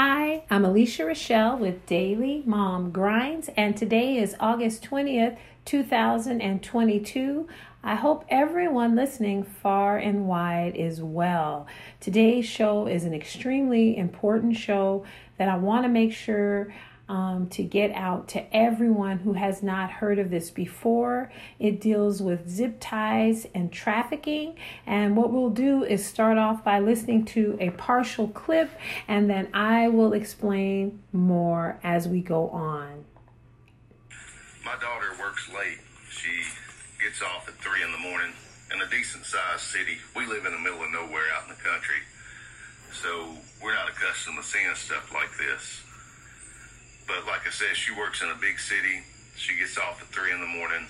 Hi, I'm Alicia Rachell with Daily Mom Grinds, and today is August 20th, 2022. I hope everyone listening far and wide is well. Today's show is an extremely important show that I want to make sure um, to get out to everyone who has not heard of this before. It deals with zip ties and trafficking. And what we'll do is start off by listening to a partial clip, and then I will explain more as we go on. My daughter works late. She gets off at 3 in the morning in a decent sized city. We live in the middle of nowhere out in the country. So we're not accustomed to seeing stuff like this. But like I said, she works in a big city. She gets off at three in the morning,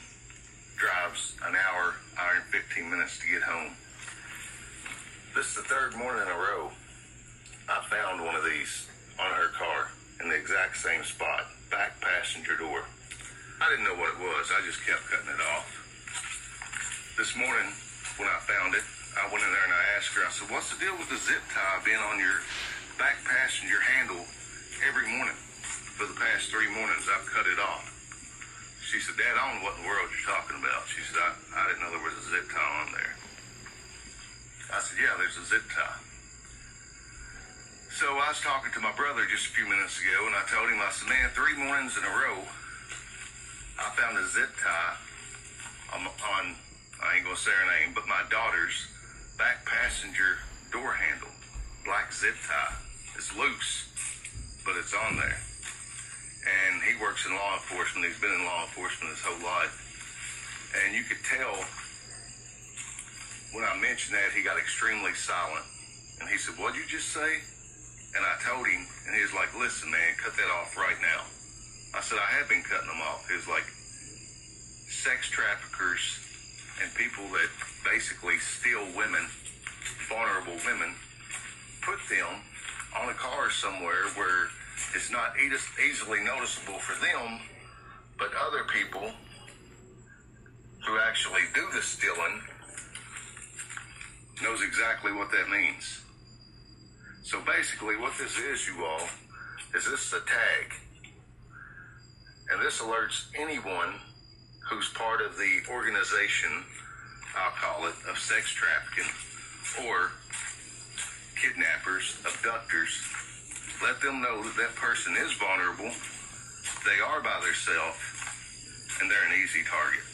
drives an hour, hour and 15 minutes to get home. This is the third morning in a row I found one of these on her car in the exact same spot, back passenger door. I didn't know what it was. I just kept cutting it off. This morning, when I found it, I went in there and I asked her, I said, what's the deal with the zip tie being on your back passenger handle every morning? For the past three mornings I've cut it off. She said, Dad, I don't know what in the world you're talking about. She said, I, I didn't know there was a zip tie on there. I said, yeah, there's a zip tie. So I was talking to my brother just a few minutes ago, and I told him, I said, man, three mornings in a row, I found a zip tie on, on I ain't to say her name, but my daughter's back passenger door handle. Black zip tie. It's loose, but it's on there and he works in law enforcement. He's been in law enforcement his whole life. And you could tell when I mentioned that, he got extremely silent. And he said, What'd you just say? And I told him, and he was like, Listen, man, cut that off right now. I said, I have been cutting them off. He was like, Sex traffickers and people that basically steal women, vulnerable women, put them on a car somewhere where it's not easily noticeable for them, but other people who actually do the stealing knows exactly what that means. So basically what this is, you all, is this is a tag. And this alerts anyone who's part of the organization, I'll call it, of sex trafficking or kidnappers, abductors, let them know that that person is vulnerable, they are by themselves, and they're an easy target.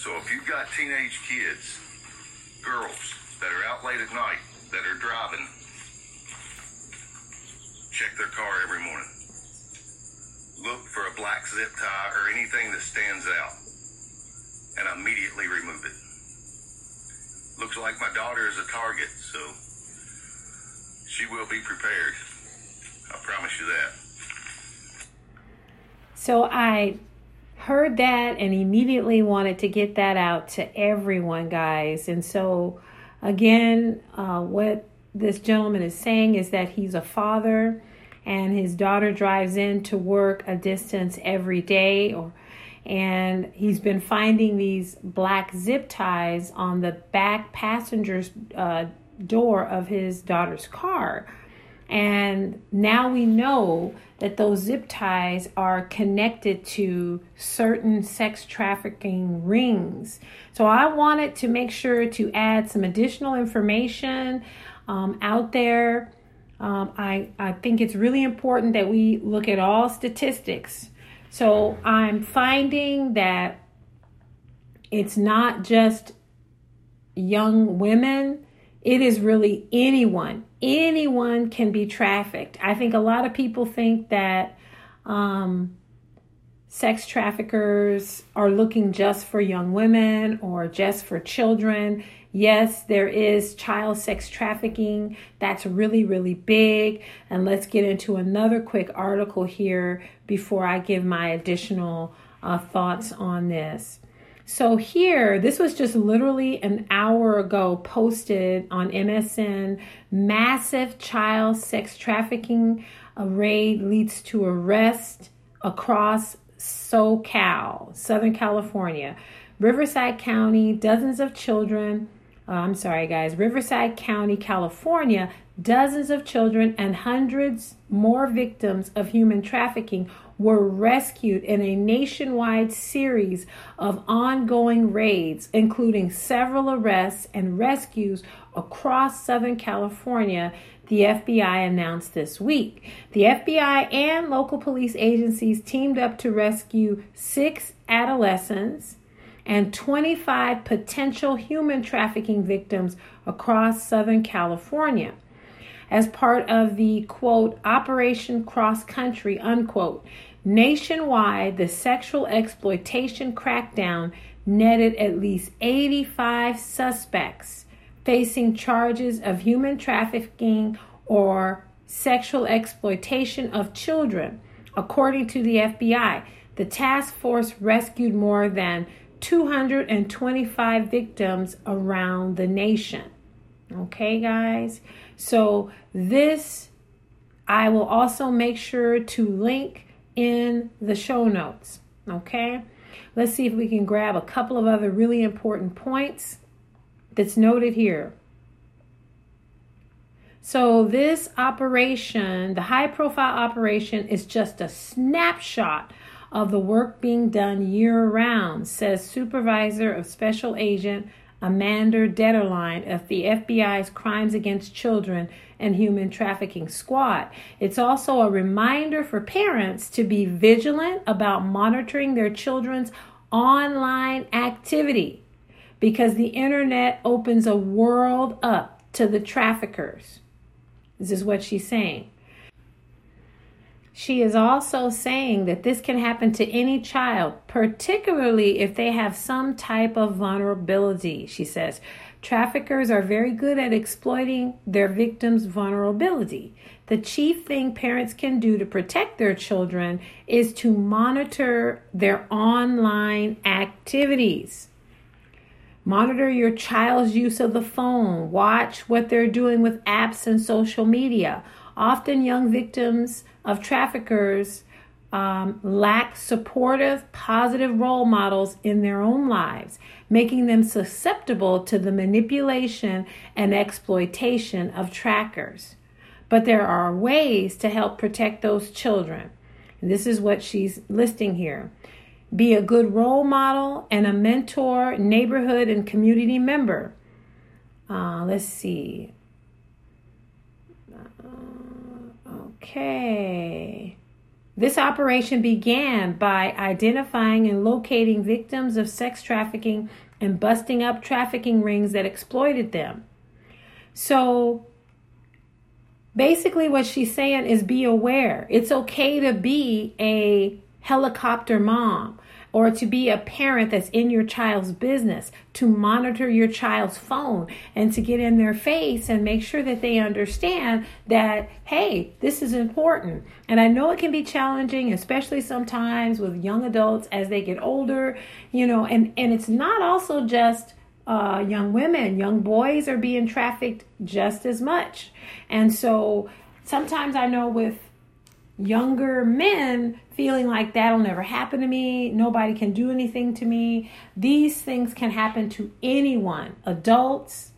So if you've got teenage kids, girls that are out late at night, that are driving, check their car every morning. Look for a black zip tie or anything that stands out and immediately remove it. Looks like my daughter is a target, so she will be prepared. I promise you that. So I heard that and immediately wanted to get that out to everyone, guys. And so, again, uh, what this gentleman is saying is that he's a father and his daughter drives in to work a distance every day or and he's been finding these black zip ties on the back passenger's uh, door of his daughter's car and now we know that those zip ties are connected to certain sex trafficking rings. So I wanted to make sure to add some additional information um, out there. Um, I, I think it's really important that we look at all statistics. So I'm finding that it's not just young women it is really anyone. Anyone can be trafficked. I think a lot of people think that um, sex traffickers are looking just for young women or just for children. Yes, there is child sex trafficking. That's really, really big. And let's get into another quick article here before I give my additional uh, thoughts on this. So here, this was just literally an hour ago posted on MSN. Massive child sex trafficking raid leads to arrest across SoCal, Southern California. Riverside County, dozens of children, uh, I'm sorry guys, Riverside County, California, dozens of children and hundreds more victims of human trafficking were rescued in a nationwide series of ongoing raids, including several arrests and rescues across Southern California, the FBI announced this week. The FBI and local police agencies teamed up to rescue six adolescents and 25 potential human trafficking victims across Southern California as part of the quote Operation Cross Country unquote. Nationwide, the sexual exploitation crackdown netted at least 85 suspects facing charges of human trafficking or sexual exploitation of children. According to the FBI, the task force rescued more than 225 victims around the nation. Okay, guys? So, this I will also make sure to link in the show notes. Okay? Let's see if we can grab a couple of other really important points that's noted here. So, this operation, the high profile operation, is just a snapshot of the work being done year round, says Supervisor of Special Agent Amanda Detterline of the FBI's Crimes Against Children and Human Trafficking Squad. It's also a reminder for parents to be vigilant about monitoring their children's online activity because the internet opens a world up to the traffickers. This is what she's saying. She is also saying that this can happen to any child, particularly if they have some type of vulnerability. She says traffickers are very good at exploiting their victims' vulnerability. The chief thing parents can do to protect their children is to monitor their online activities. Monitor your child's use of the phone. Watch what they're doing with apps and social media. Often, young victims of traffickers um, lack supportive, positive role models in their own lives, making them susceptible to the manipulation and exploitation of trackers. But there are ways to help protect those children. this is what she's listing here. Be a good role model and a mentor, neighborhood, and community member. Uh, let's see. Okay. This operation began by identifying and locating victims of sex trafficking and busting up trafficking rings that exploited them. So basically, what she's saying is be aware. It's okay to be a helicopter mom or to be a parent that's in your child's business, to monitor your child's phone and to get in their face and make sure that they understand that, hey, this is important. And I know it can be challenging, especially sometimes with young adults as they get older, you know, and, and it's not also just uh, young women, young boys are being trafficked just as much. And so sometimes I know with younger men feeling like that'll never happen to me, nobody can do anything to me. These things can happen to anyone adults,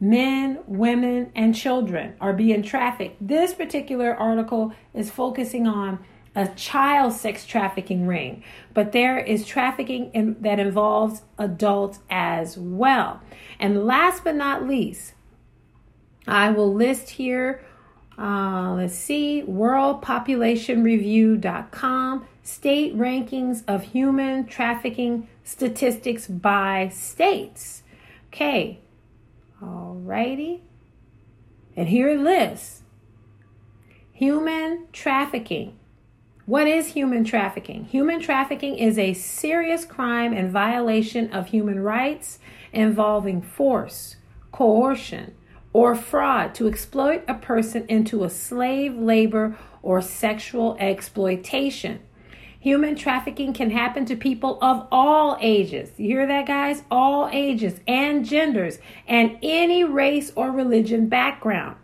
men, women, and children are being trafficked. This particular article is focusing on a child sex trafficking ring, but there is trafficking in, that involves adults as well. And last but not least, I will list here uh, let's see, worldpopulationreview.com, state rankings of human trafficking statistics by states. Okay, alrighty. And here it lists human trafficking. What is human trafficking? Human trafficking is a serious crime and violation of human rights involving force, coercion, or fraud to exploit a person into a slave labor or sexual exploitation. Human trafficking can happen to people of all ages. You hear that, guys? All ages and genders and any race or religion background.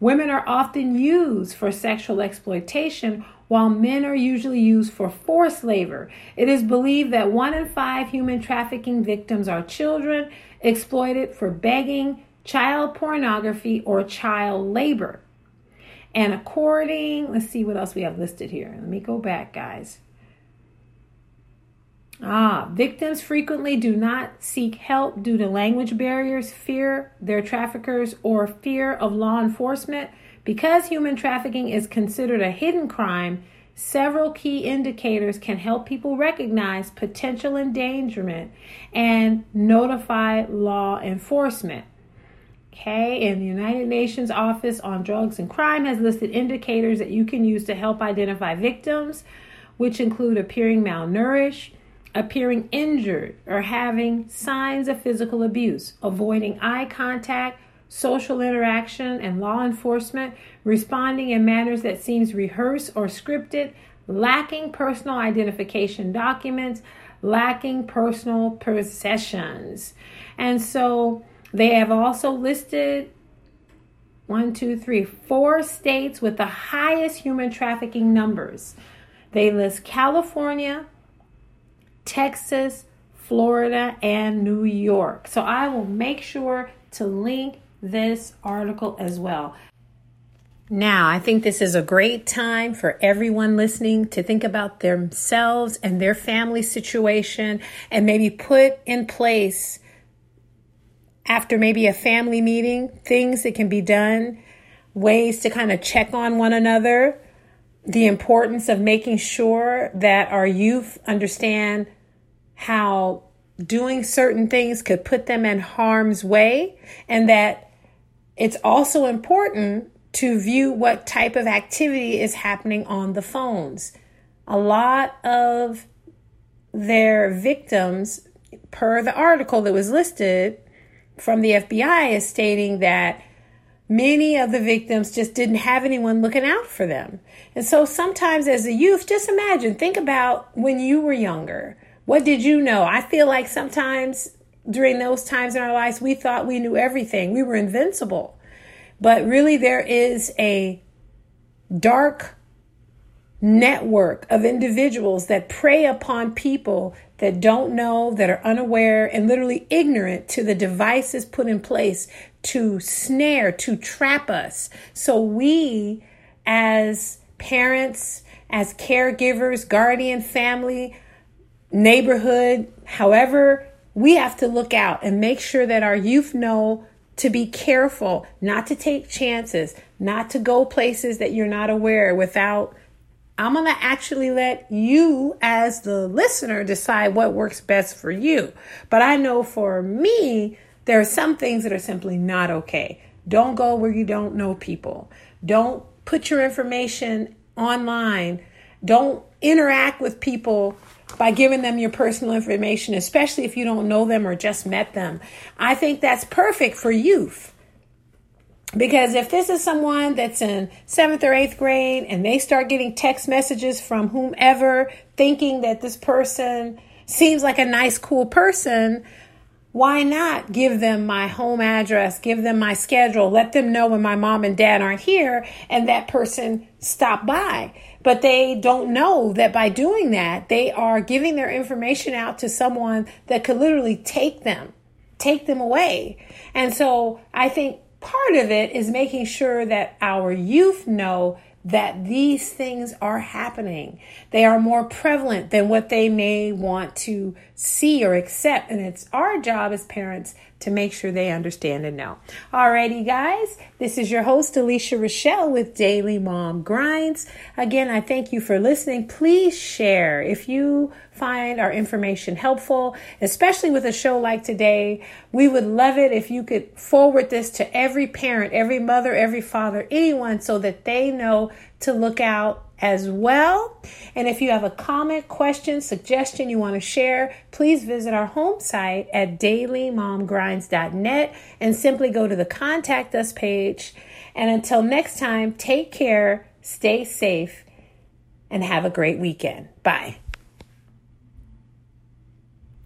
Women are often used for sexual exploitation, while men are usually used for forced labor. It is believed that one in five human trafficking victims are children exploited for begging, child pornography, or child labor. And according, let's see what else we have listed here. Let me go back, guys. Ah, victims frequently do not seek help due to language barriers, fear their traffickers, or fear of law enforcement. Because human trafficking is considered a hidden crime, several key indicators can help people recognize potential endangerment and notify law enforcement. Okay, and the United Nations Office on Drugs and Crime has listed indicators that you can use to help identify victims, which include appearing malnourished appearing injured or having signs of physical abuse, avoiding eye contact, social interaction, and law enforcement, responding in manners that seems rehearsed or scripted, lacking personal identification documents, lacking personal possessions. And so they have also listed one, two, three, four states with the highest human trafficking numbers. They list California, Texas, Florida, and New York. So I will make sure to link this article as well. Now, I think this is a great time for everyone listening to think about themselves and their family situation and maybe put in place after maybe a family meeting things that can be done, ways to kind of check on one another, the importance of making sure that our youth understand how doing certain things could put them in harm's way, and that it's also important to view what type of activity is happening on the phones. A lot of their victims, per the article that was listed from the FBI, is stating that many of the victims just didn't have anyone looking out for them. And so sometimes as a youth, just imagine, think about when you were younger. What did you know? I feel like sometimes during those times in our lives, we thought we knew everything. We were invincible. But really, there is a dark network of individuals that prey upon people that don't know, that are unaware, and literally ignorant to the devices put in place to snare, to trap us. So we, as parents, as caregivers, guardian, family, neighborhood, however, we have to look out and make sure that our youth know to be careful, not to take chances, not to go places that you're not aware without. I'm going to actually let you, as the listener, decide what works best for you. But I know for me, there are some things that are simply not okay. Don't go where you don't know people. Don't put your information online. Don't interact with people by giving them your personal information, especially if you don't know them or just met them. I think that's perfect for youth. Because if this is someone that's in seventh or eighth grade and they start getting text messages from whomever thinking that this person seems like a nice, cool person, why not give them my home address, give them my schedule, let them know when my mom and dad aren't here and that person stop by? But they don't know that by doing that, they are giving their information out to someone that could literally take them, take them away. And so I think part of it is making sure that our youth know that these things are happening. They are more prevalent than what they may want to see or accept. And it's our job as parents to make sure they understand and know. Alrighty, guys, this is your host, Alicia Rachell with Daily Mom Grinds. Again, I thank you for listening. Please share if you find our information helpful, especially with a show like today. We would love it if you could forward this to every parent, every mother, every father, anyone, so that they know to look out as well. And if you have a comment, question, suggestion you want to share, please visit our home site at dailymomgrinds.net and simply go to the contact us page. And until next time, take care, stay safe, and have a great weekend. Bye.